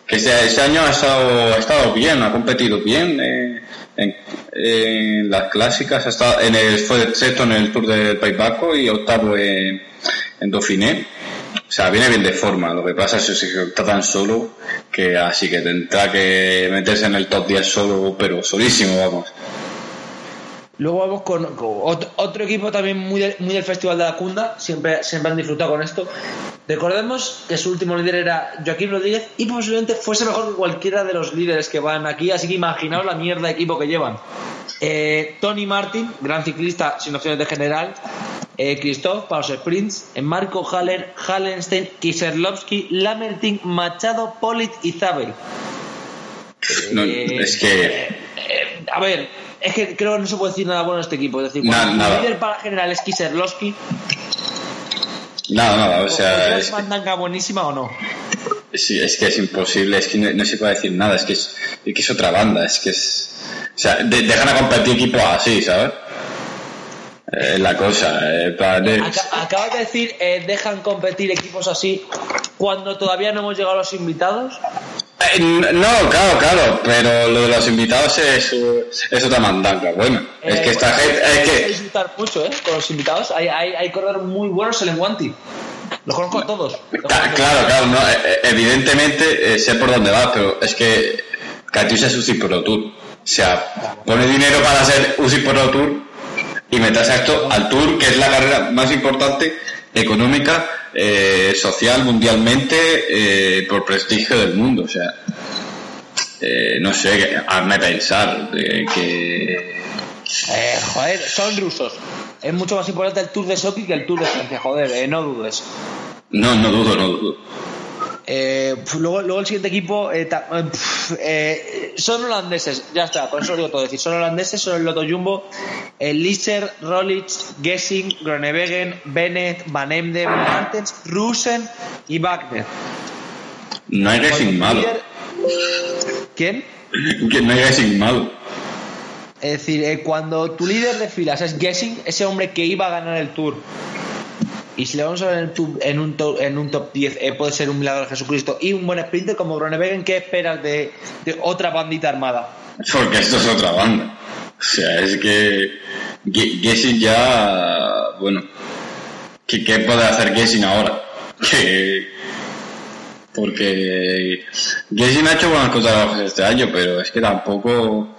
que este, este año ha estado, ha estado bien, ha competido bien eh, en, las clásicas, ha estado en el, fue sexto en el Tour del País Vasco y octavo en, en Dauphiné. O sea, viene bien de forma, lo que pasa es que está tan solo que así que tendrá que meterse en el top 10 solo, pero solísimo, vamos. Luego vamos con, con otro, otro equipo también muy, del- muy del Festival de la Cunda, siempre, siempre han disfrutado con esto. Recordemos que su último líder era Joaquín Rodríguez y posiblemente fuese mejor que cualquiera de los líderes que van aquí, así que imaginaos la mierda de equipo que llevan. Eh, Tony Martin, gran ciclista sin opciones de general. Eh, Christoph para los sprints. eh, Marco Haller, Hallenstein, Kieserlowski, Lamertin, Machado, Polit y Zabel. No, Eh, es que a ver, es que creo que no se puede decir nada bueno de este equipo. Es decir, nada. el líder para general es Kieserlowski, nada, nada, o sea, ¿es mandanga buenísima o no? Sí, es que es imposible, es que no, no se puede decir nada, es que es, es que es otra banda, es que es... O sea, de- dejan a competir equipos así, ¿sabes? Eh, la cosa, eh, en plan de- Aca- acabas de decir, eh, dejan competir equipos así cuando todavía no hemos llegado a los invitados. Eh, no, claro, claro, pero lo de los invitados es, es otra mandanga. Bueno, es que esta gente. Es que... disfrutar mucho, ¿eh? Con los invitados. Hay, hay, hay corredores muy buenos en el Guanti. Los conozco a todos. Claro, claro, no, evidentemente sé por dónde va, pero es que Catiusa es UCI Pro Tour. O sea, pone dinero para hacer UCI Pro Tour y meterse a esto al Tour, que es la carrera más importante económica, eh, social, mundialmente, eh, por prestigio del mundo. O sea, eh, no sé, hazme pensar que... joder, son rusos. Es mucho más importante el Tour de Sochi que el Tour de Francia, joder, no dudes. No, no dudo, no dudo. Eh, luego, luego el siguiente equipo eh, eh, son holandeses, ya está, por eso lo digo todo. decir, son holandeses, son el Lotto Jumbo, Lisser, Rolich, Gessing, Gronewegen, Bennett, Van Emden, Martens, Rusen y Wagner. No hay Gessing malo. ¿Quién? Que no hay Gessing malo. Es decir, cuando tu líder de filas es Gessing, ese hombre que iba a ganar el Tour y si le vamos a ver en, un, top, en un top 10, eh, puede ser un milagro de Jesucristo y un buen sprinter como Gronewegen, ¿qué esperas de, otra bandita armada? Porque esto es otra banda. O sea, es que Gessing ya, bueno, ¿qué, puede hacer Gessing ahora? [LAUGHS] Que, porque Gessing ha hecho buenas cosas este año, pero es que tampoco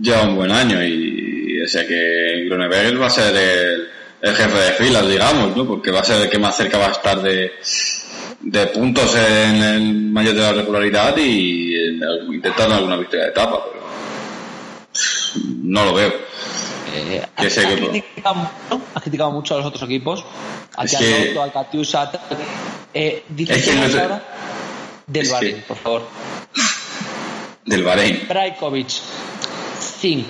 lleva un buen año y, o sea que Gronewegen va a ser el el jefe de filas, digamos, ¿no? Porque va a ser el que más cerca va a estar de, de puntos en el mayor de la regularidad y intentando alguna victoria de etapa, pero no lo veo. Eh, ha, criticado, mucho a los otros equipos, a es que... al Katiusa. Eh, dice que ahora del Bahrein, por favor. Del Bahrein. Brajkovic, Zink,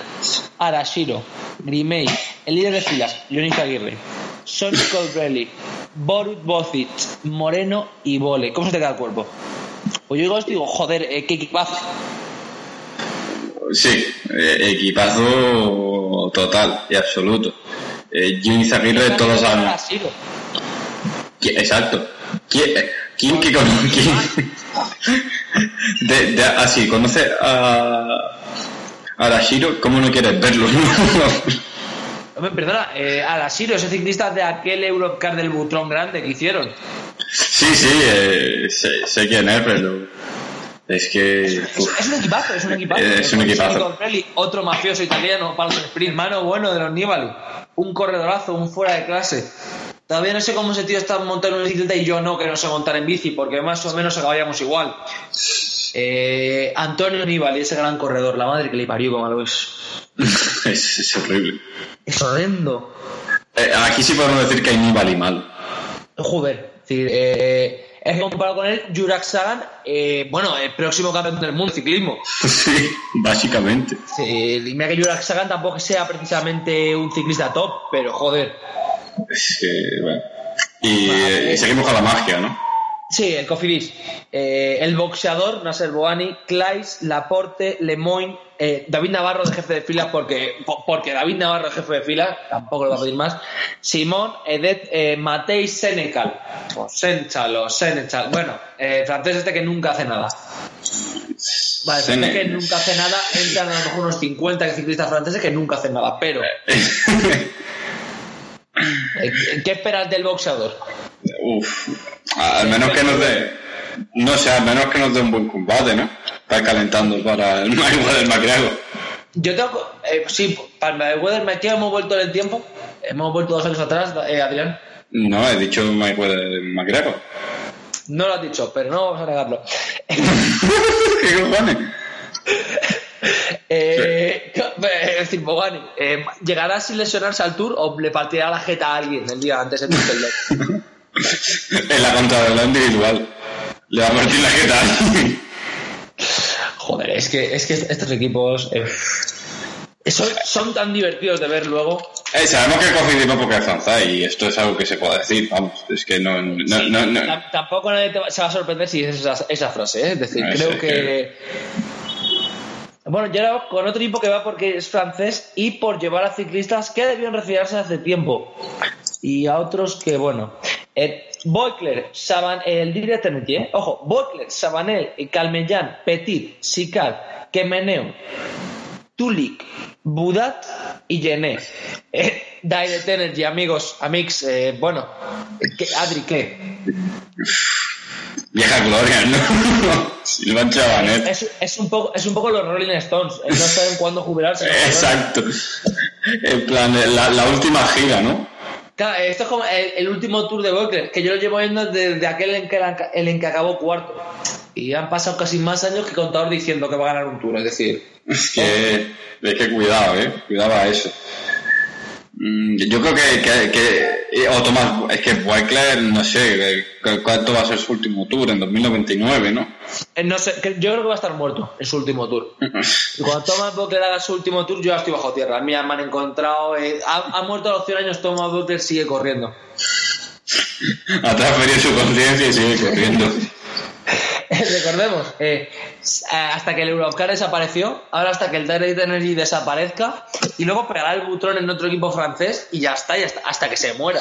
Arashiro, Grimei, el líder de filas, Leonid Aguirre, Sonny Colbrelli, Borut Bocic, Moreno y Bole. ¿Cómo se te queda el cuerpo? Pues yo digo esto digo, joder, eh, qué equipazo. Sí, eh, equipazo total y absoluto. Eh, Aguirre todos los años. Exacto. ¿Quién, quién que conoce? [LAUGHS] De, de, así, conoce a Arashiro, ¿cómo no quieres verlo? [LAUGHS] Hombre, perdona, eh, Arashiro, ese ciclista de aquel Eurocar del Butrón grande que hicieron. Sí, sí, eh, sé, quién es, pero es que... Es, un equipazo, es un equipazo. Es un equipazo. otro mafioso italiano para los sprint, mano bueno de los Nibali. Un corredorazo, un fuera de clase. Todavía no sé cómo ese tío está montando una bicicleta y yo no, que no sé montar en bici, porque más o menos acabábamos igual. Eh, Antonio Nibali, ese gran corredor, la madre que le parió como algo [LAUGHS] es. es, horrible. Es horrendo. Eh, aquí sí podemos decir que hay Nibali mal. Joder, eh, es comparado con él, Jurak Sagan, eh, bueno, el próximo campeón del mundo de ciclismo. [LAUGHS] Sí, básicamente. Sí, dime que Jurak Sagan tampoco sea precisamente un ciclista top, pero joder. Es que, bueno. y seguimos con la magia, ¿no? Sí, el Cofidis. Eh, el boxeador, Nasser Boani, Clays, Laporte, Lemoyne, eh, David Navarro de jefe de filas, porque, porque David Navarro es jefe de filas, tampoco lo va a pedir más. Simón, Edet, eh, Matei Senecal. O Senchal o Senechal. Bueno, eh, francés este que nunca hace nada. Vale, francés que nunca hace nada. Entran a lo mejor unos 50 ciclistas franceses que nunca hacen nada, pero. [LAUGHS] ¿Qué esperas del boxeador? Uf, al menos que nos dé, no sé, al menos que nos dé un buen combate, ¿no? Está calentando para el [LAUGHS] Mayweather McGregor. Yo tengo, eh, sí, para el Mayweather McGregor hemos vuelto en el tiempo, hemos vuelto dos años atrás, eh, Adrián. No, he dicho Mayweather McGregor. No lo has dicho, pero no vamos a negarlo. [LAUGHS] [LAUGHS] ¿Qué cojones? Eh, es decir, Bogani, eh, ¿llegará sin lesionarse al tour o le partirá la jeta a alguien el día antes de Tour [LAUGHS] en la contrarreloj individual. Le va a partir la jeta. Joder, es que, es que estos equipos eh, son, son, tan divertidos de ver luego. Eh, sabemos que cogidimos porque es y esto es algo que se puede decir, vamos, es que no... Tampoco nadie se va a sorprender si dices esa, esa frase, ¿eh? es decir, creo que... Bueno, yo ahora con otro equipo que va porque es francés y por llevar a ciclistas que debían retirarse hace tiempo. Y a otros que, bueno, eh, Boykler, Saban, el Tennessee, ¿eh? Ojo, Boykler, Sabanel, Calmellán, Petit, Sicar, Kemeneu, Tulik, Budat y Gené. Eh, Direct Energy, amigos, amigos, eh, bueno, ¿qué- Adri, ¿qué? Vieja gloria, ¿no? [LAUGHS] Silvan Chabanet. Es, es un poco, es un poco los Rolling Stones, eh, no saben cuándo jubilarse. [LAUGHS] Exacto. En plan, eh, la, la última gira, ¿no? Claro, esto es como el, último tour de Boykler, que yo lo llevo viendo desde aquel en que, la- el que acabó cuarto. Y han pasado casi más años que contador diciendo que va a ganar un tour, es decir, Es que, es que cuidado, ¿eh? Cuidado a eso. Mm, Yo creo que, que, que eh, o Tomás, es que Weckler, no sé, eh, cu- ¿cuánto va a ser su último tour? En 2099, ¿no? Eh, No sé, yo creo que va a estar muerto en su último tour. Y cuando Thomas Butler haga su último tour, yo ya estoy bajo tierra. A mí ya me han encontrado. eh, ha, ha muerto a los 100 años, Thomas Butler sigue corriendo. [LAUGHS] Ha transferido su conciencia y sigue corriendo. [LAUGHS] Recordemos, eh, eh, hasta que el Eurocar desapareció, ahora hasta que el Direct Energy desaparezca, y luego pegará el butrón en otro equipo francés y ya está, ya está, hasta que se muera.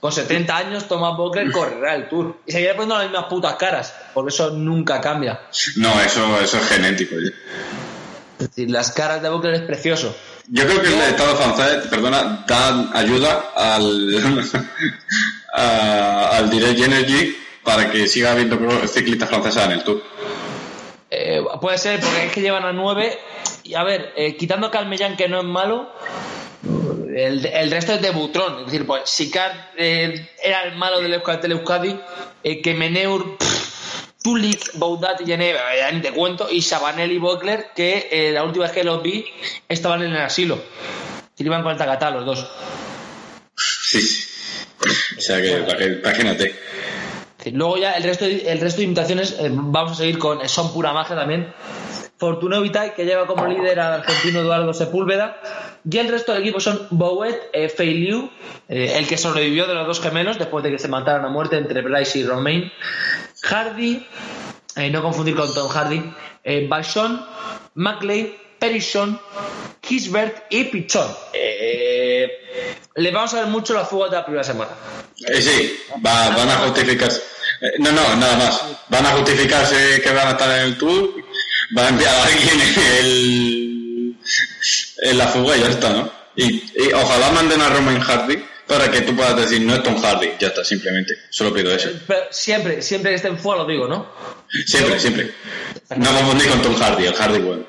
Con 70 años, Thomas Butler correrá el tour. Y seguirá poniendo las mismas putas caras, porque eso nunca cambia. No, eso, eso es genético. Es decir, las caras de Butler es precioso. Yo creo que el Estado francés, perdona, da ayuda al, [LAUGHS] a- al Direct Energy para que siga habiendo ciclistas francesas en el Tour. Eh, puede ser, porque es que llevan a nueve. Y a ver, eh, quitando Calmellán, que no es malo, el, el resto es de Butrón. Es decir, pues Sicar eh, era el malo del Euskadi, Euskadi eh, que Meneur, Tulik, Boudat y Geneva, ya ni te cuento, y Sabanel y Bockler, que eh, la última vez que los vi estaban en el asilo. Y iban con el tacatá los dos. Sí. O sea que- imagínate. Luego ya el resto, de- el resto de imitaciones eh, vamos a seguir con eh, Son Pura Magia también. Fortuneo Vitae, que lleva como líder al argentino Eduardo Sepúlveda. Y el resto del equipo son Bowet, eh, eh, el que sobrevivió de los dos gemelos después de que se mataran a muerte entre Bryce y Romain. Hardy, no confundir con Tom Hardy. Bachon, Maclay, Perishon, Kisbert y Pichon. Eh, le vamos a ver mucho la fuga de la primera semana. Eh, sí, va- van a justificarse. Eh, no, no, nada más. Van a justificarse que van a estar en el tour. Va a enviar a alguien el, en la fuga y ya está, ¿no? Y, y ojalá manden a Roman Hardy para que tú puedas decir, no es Tom Hardy. Ya está, simplemente. Solo pido eso. Pero siempre, siempre que esté en fuga lo digo, ¿no? Siempre, siempre. No confundir con Tom Hardy, el Hardy bueno.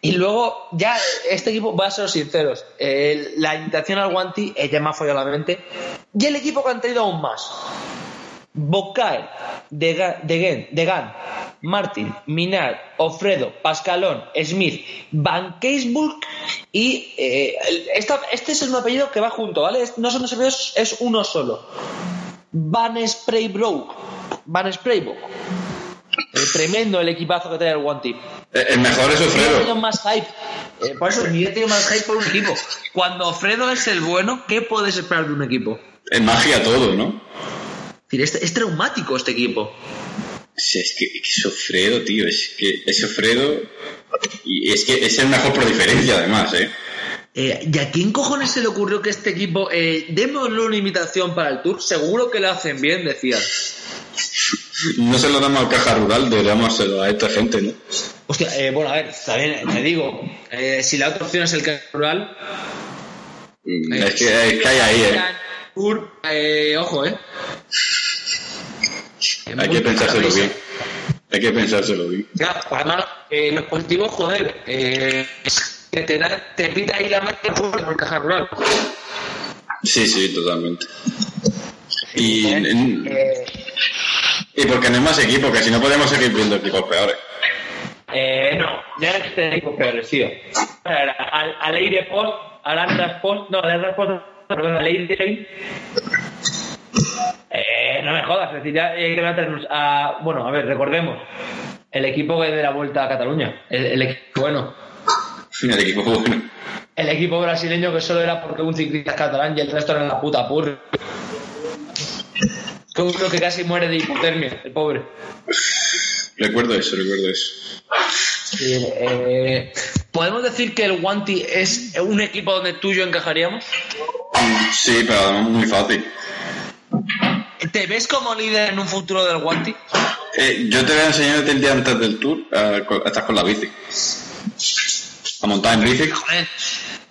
Y luego, ya, este equipo, voy a ser sinceros, la invitación al Guanti eh, ya ha follado la mente. Y el equipo que han traído aún más. Bocaer, Degan, Degen, Degan, Martin, Minar, Ofredo, Pascalón, Smith, Van Keisburg y eh, esta- este es un apellido que va junto, ¿vale? Es- No son dos apellidos, es uno solo. Van Spraybrook. Van Spraybrook. Eh, tremendo el equipazo que trae el. Eh, El mejor es Ni he tenido Alfredo. más hype. Eh, por eso, ni he tenido más hype por un equipo. Cuando Fredo es el bueno, ¿qué puedes esperar de un equipo? Es magia todo, ¿no? Es, decir, es, es traumático este equipo. Sí, es que, es Alfredo, tío. Es que es Alfredo. Y es que es el mejor por diferencia, además, ¿eh? Eh, ¿Y a quién cojones se le ocurrió que este equipo, eh, démosle una imitación para el tour? Seguro que lo hacen bien, decían. No se lo damos al caja rural, deberíamos dárselo a esta gente, ¿no? Hostia, eh, bueno, a ver, también te digo, eh, si la otra opción es el que rural, Es que, es que hay ahí, ¿eh? eh, ojo, eh. Hay que pensárselo bien. Hay que pensárselo bien. Ya, además, eh, los positivos, joder, eh, es que te, da, te pita ahí la marca por el caja rural. Sí, sí, totalmente. Y, Eh, y porque no hay más equipo, que si no podemos seguir viendo equipos peores. Eh, no, ya es peores, tío. Al, al aire post, al Atlas post, no, al Atlas post, perdón, al aire eh, no me jodas, es decir, ya hay que meternos a, bueno, a ver, recordemos, el equipo que de la vuelta a Cataluña, el, el equipo bueno. El equipo bueno. El equipo brasileño que solo era porque un ciclista es catalán y el resto era la puta purra. Que uno que casi muere de hipotermia, el pobre. Recuerdo eso, recuerdo eso. Sí, eh, ¿Podemos decir que el Guanti es un equipo donde tú y yo encajaríamos? Sí, pero además muy fácil. ¿Te ves como líder en un futuro del Guanti? Eh, yo te voy a enseñar el día antes del tour a, estar con la bici. A montar en bici. Joder.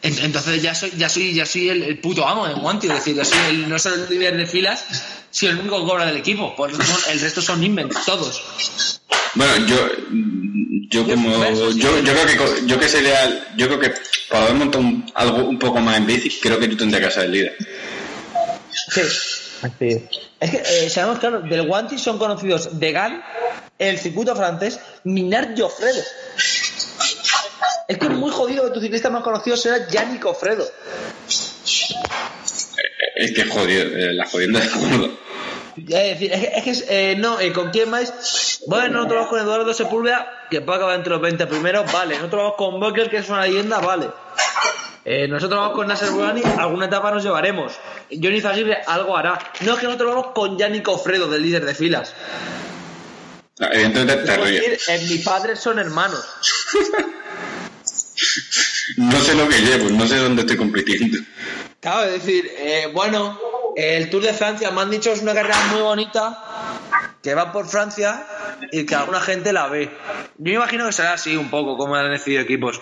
Entonces ya soy, ya soy, ya soy el, puto amo en Guanti, es decir, ya soy el, no solo el líder de filas, sino el único que cobra del equipo. Pues el resto son invent, todos. Bueno, yo, yo como, yo, yo creo que, yo que sería, yo creo que para haber montado algo un poco más en bici, creo que tú tendrías que ser el líder. Sí. Es que, eh, sabemos, claro, del Guanti son conocidos Degan, el circuito francés, Minard y Ofredo. Es que es muy jodido que tu ciclista más conocido sea Yannick Ofredo. Es que jodido, eh, la jodienda de Es decir, es que, es eh, no, eh, ¿con quién más? Bueno, nosotros vamos con Eduardo Sepúlveda, que puede acabar entre los 20 primeros, vale. Nosotros vamos con Boker, que es una leyenda, vale. nosotros vamos con Nasser Burani, alguna etapa nos llevaremos. Johnny Zaguirre algo hará. No es que nosotros vamos con Yannick Ofredo, del líder de filas. evidentemente te ríes. En mi padre son hermanos. [LAUGHS] no sé lo que llevo, no sé dónde estoy compitiendo. Claro, es decir, eh, bueno, el Tour de Francia me han dicho es una carrera muy bonita, que va por Francia y que alguna gente la ve. Yo me imagino que será así un poco, como han decidido equipos.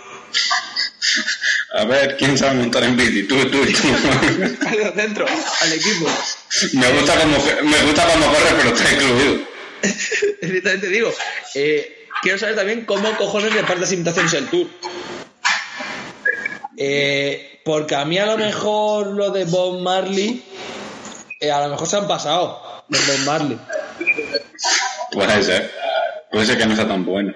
A ver, ¿quién sabe montar en bici? Tú, tú, tú. dentro, al equipo. Me gusta como, me gusta cuando corre, pero está incluido. [LAUGHS] Evidentemente digo, eh, quiero saber también cómo cojones repartes invitaciones el Tour. Eh, porque a mí a lo mejor lo de Bob Marley, eh, a lo mejor se han pasado de Bob Marley. Puede ser. Puede ser que no sea tan bueno.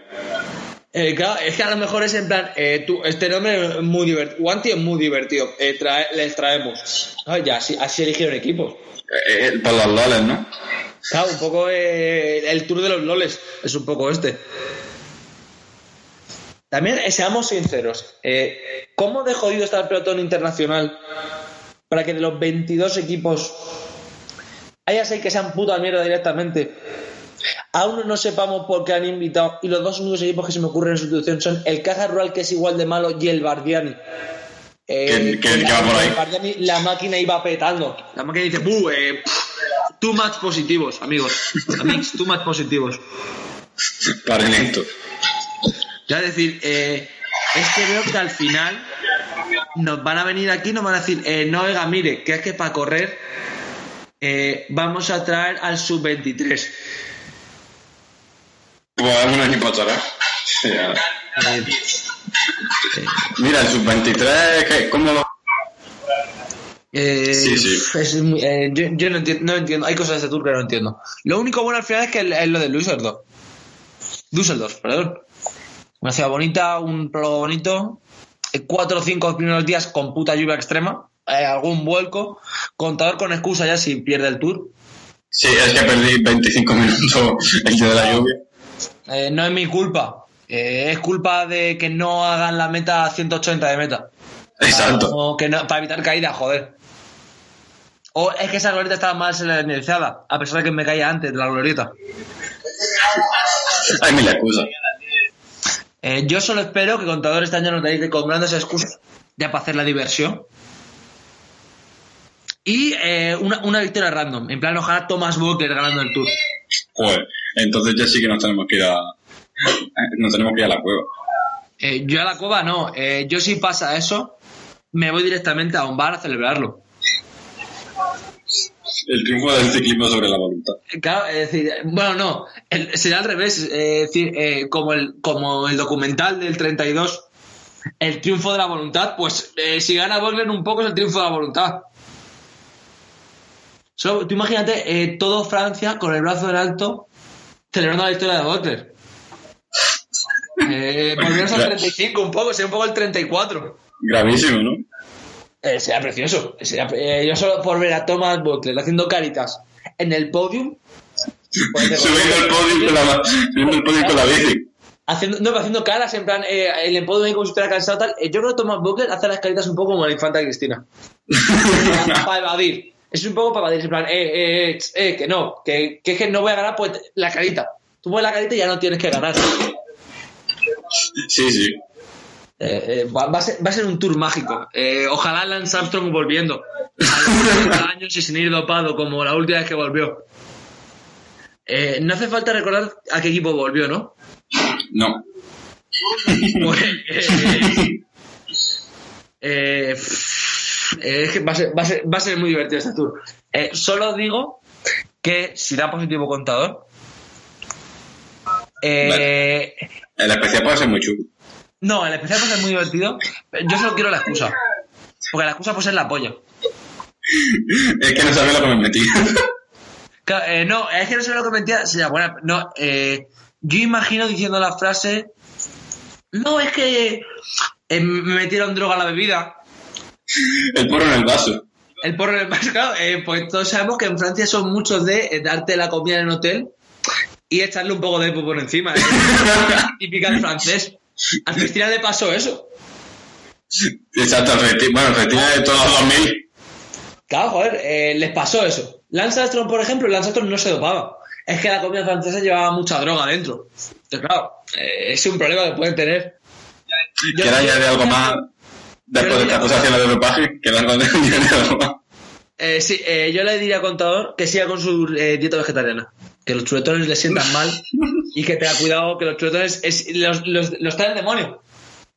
Eh, claro, es que a lo mejor es en plan, eh, tú, este nombre es muy divertido, Wanty es muy divertido, eh, les traemos. ya, así, así eligieron equipos. por los loles, ¿no? Claro, un poco el tour de los loles, es un poco este. También, eh, seamos sinceros, eh, ¿cómo de jodido está el pelotón internacional para que de los 22 equipos haya seis que sean puta mierda directamente? Aún no sepamos por qué han invitado y los dos únicos equipos que se me ocurren en sustitución son el Caja Rural, que es igual de malo, y el Bardiani. Eh, ¿Qué, va por ahí? El Bardiani, la máquina iba petando. La máquina dice, ¡buh! Eh, too much positivos, amigos. Amigos, too much positivos. Para esto. Es decir, eh, es que veo que al final nos van a venir aquí y nos van a decir, eh, no, oiga, mire, que es que para correr eh, vamos a traer al sub-23. Pues no ni pasará. Mira, el sub-23, ¿cómo lo...? sí, sí. yo, no, entiendo, hay cosas de este tour que no entiendo. Lo único bueno al final es que es lo de Düsseldorf. Düsseldorf, perdón. Una ciudad bonita, un prólogo bonito, eh, cuatro o cinco primeros días con puta lluvia extrema, eh, algún vuelco, contador con excusa ya si pierde el tour. Sí, es que perdí 25 minutos [LAUGHS] el día de la lluvia. Eh, no es mi culpa, es culpa de que no hagan la meta 180 de meta. Exacto. que no, para evitar caída, joder. O es que esa glorieta estaba mal señalizada, a pesar de que me caía antes de la glorieta. Hay mil excusas. Eh, yo solo espero que Contador este año nos dedique con grandes excusas ya para hacer la diversión. Y eh, una, victoria random. En plan, ojalá Thomas Walker ganando el tour. Joder, entonces ya sí que nos tenemos que ir a. Nos tenemos que ir a la cueva. Eh, yo a la cueva no. yo si pasa eso, me voy directamente a un bar a celebrarlo el triunfo del ciclismo sobre la voluntad. Claro, es decir, bueno, no, sería al revés, es decir, eh, como, el, como el documental del 32, el triunfo de la voluntad, pues eh, si gana Bogler un poco es el triunfo de la voluntad. tú imagínate eh, todo Francia con el brazo en alto celebrando la historia de Bogler. Eh, volvemos al 35 un poco, sería un poco el 34. Gravísimo, ¿no? Eh, sería precioso. Eh, yo solo por ver a Thomas Butler haciendo caritas en el podium. subiendo el podium con la, subiendo el podium con la bici. Haciendo, no, haciendo caras en plan, eh, el podium ahí como si estuviera cansado tal. Eh, yo creo que Thomas Butler hace las caritas un poco como la infanta Cristina. [LAUGHS] para evadir. Es un poco para evadir, en plan, eh, eh, eh, eh que no, que, que, que no voy a ganar, pues la carita. Tú pones la carita y ya no tienes que ganar. Sí, sí. Eh, eh, va, va a ser, va a ser un tour mágico. Eh, ojalá Lance Armstrong volviendo a los 40 [LAUGHS] años y sin ir dopado como la última vez que volvió. No hace falta recordar a qué equipo volvió, ¿no? No. Pues, [LAUGHS] es que va a, ser, va, a ser, va a ser muy divertido este tour. Solo digo que si da positivo contador, eh, El especial puede ser muy chulo. No, el especial puede ser muy divertido. Yo solo quiero la excusa. Porque la excusa puede ser la polla. Es que no sabía lo que me metí. Claro, eh, no, es que no sé lo que mentía. Sería buena. No, eh, yo imagino diciendo la frase. No, es que eh, me metieron droga a la bebida. El porro en el vaso. El porro en el vaso, claro, eh, pues todos sabemos que en Francia son muchos de eh, darte la comida en el hotel y echarle un poco de por encima. ¿eh? [LAUGHS] Típica del francés. Al Cristina le pasó eso. Exacto, bueno, el retina de todos los 2000. Claro, joder, eh, les pasó eso. Lance Armstrong, por ejemplo, Lance Armstrong no se dopaba. Es que la comida francesa llevaba mucha droga dentro. Entonces, claro, eh, es un problema que pueden tener. Yo- ¿Quieres añadir algo más después de esta acusación de dopaje? ¿Quieres añadir algo más? Eh, sí, eh, yo le diría a Contador que siga con su eh, dieta vegetariana. Que los chuletones le sientan [LAUGHS] mal y que tenga cuidado que los chuletones es, los, los, los trae el demonio.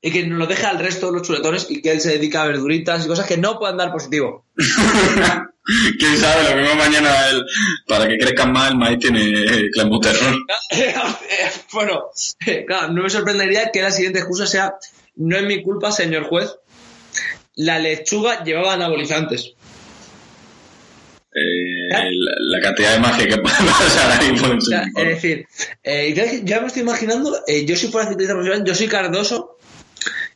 Y que nos lo deje al resto de los chuletones y que él se dedica a verduritas y cosas que no puedan dar positivo. [LAUGHS] ¿Quién sabe? Lo mismo mañana el, para que crezcan más el maíz tiene eh, clenbuterol. [LAUGHS] bueno, eh, claro, no me sorprendería que la siguiente excusa sea no es mi culpa, señor juez. La lechuga llevaba anabolizantes. Eh, la, la cantidad de magia que [LAUGHS] puede pasar ahí por O sea, el es decir, eh, ya, ya me estoy imaginando, eh, yo si fuera ciclista profesional, yo soy Cardoso,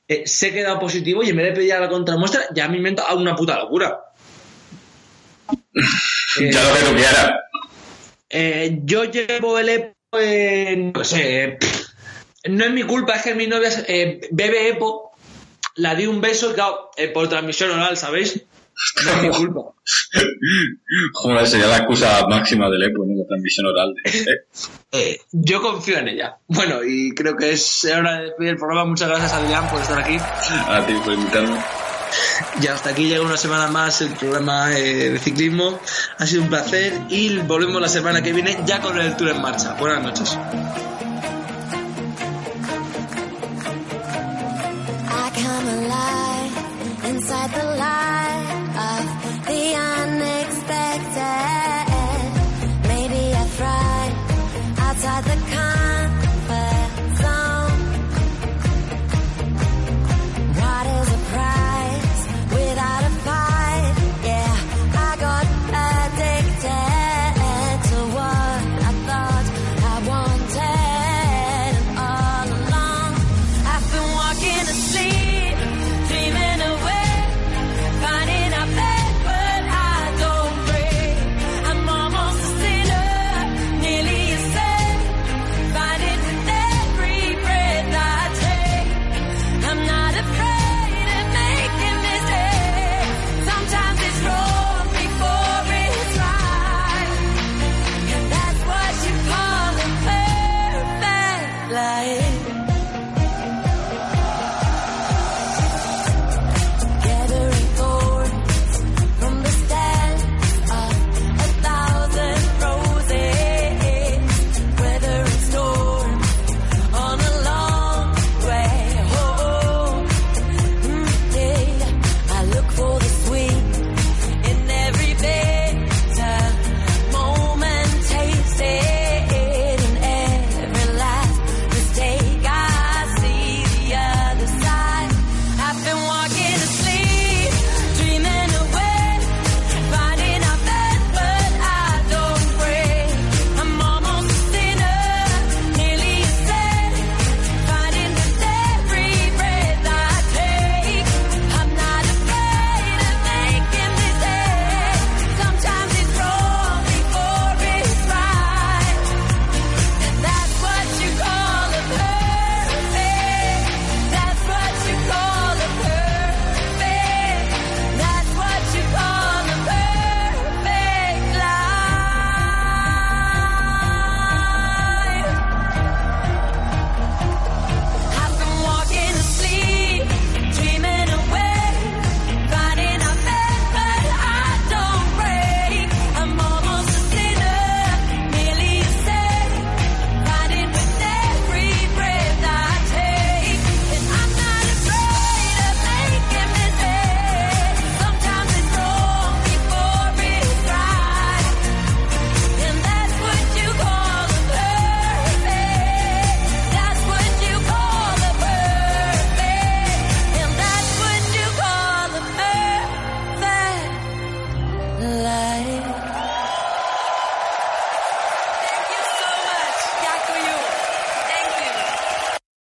eh, que he dado positivo y en vez de pedir a la contramuestra, ya me invento a una puta locura. [LAUGHS] Ya lo que tú quieras. eh, yo llevo el EPO en, no sé, pff, no es mi culpa, es que mi novia bebe EPO, la di un beso, claro, por transmisión oral, ¿sabéis? No es mi culpa. Joder, sería la excusa máxima del EPO, ¿no? La transmisión oral. de- Eh, yo confío en ella. Bueno, y creo que es hora de despedir el programa. Muchas gracias, Adrián, por estar aquí. A ti por invitarme. Y hasta aquí llega una semana más el programa eh, de ciclismo. Ha sido un placer y volvemos la semana que viene ya con el tour en marcha. Buenas noches. Inside the light. expected. Maybe I fried outside the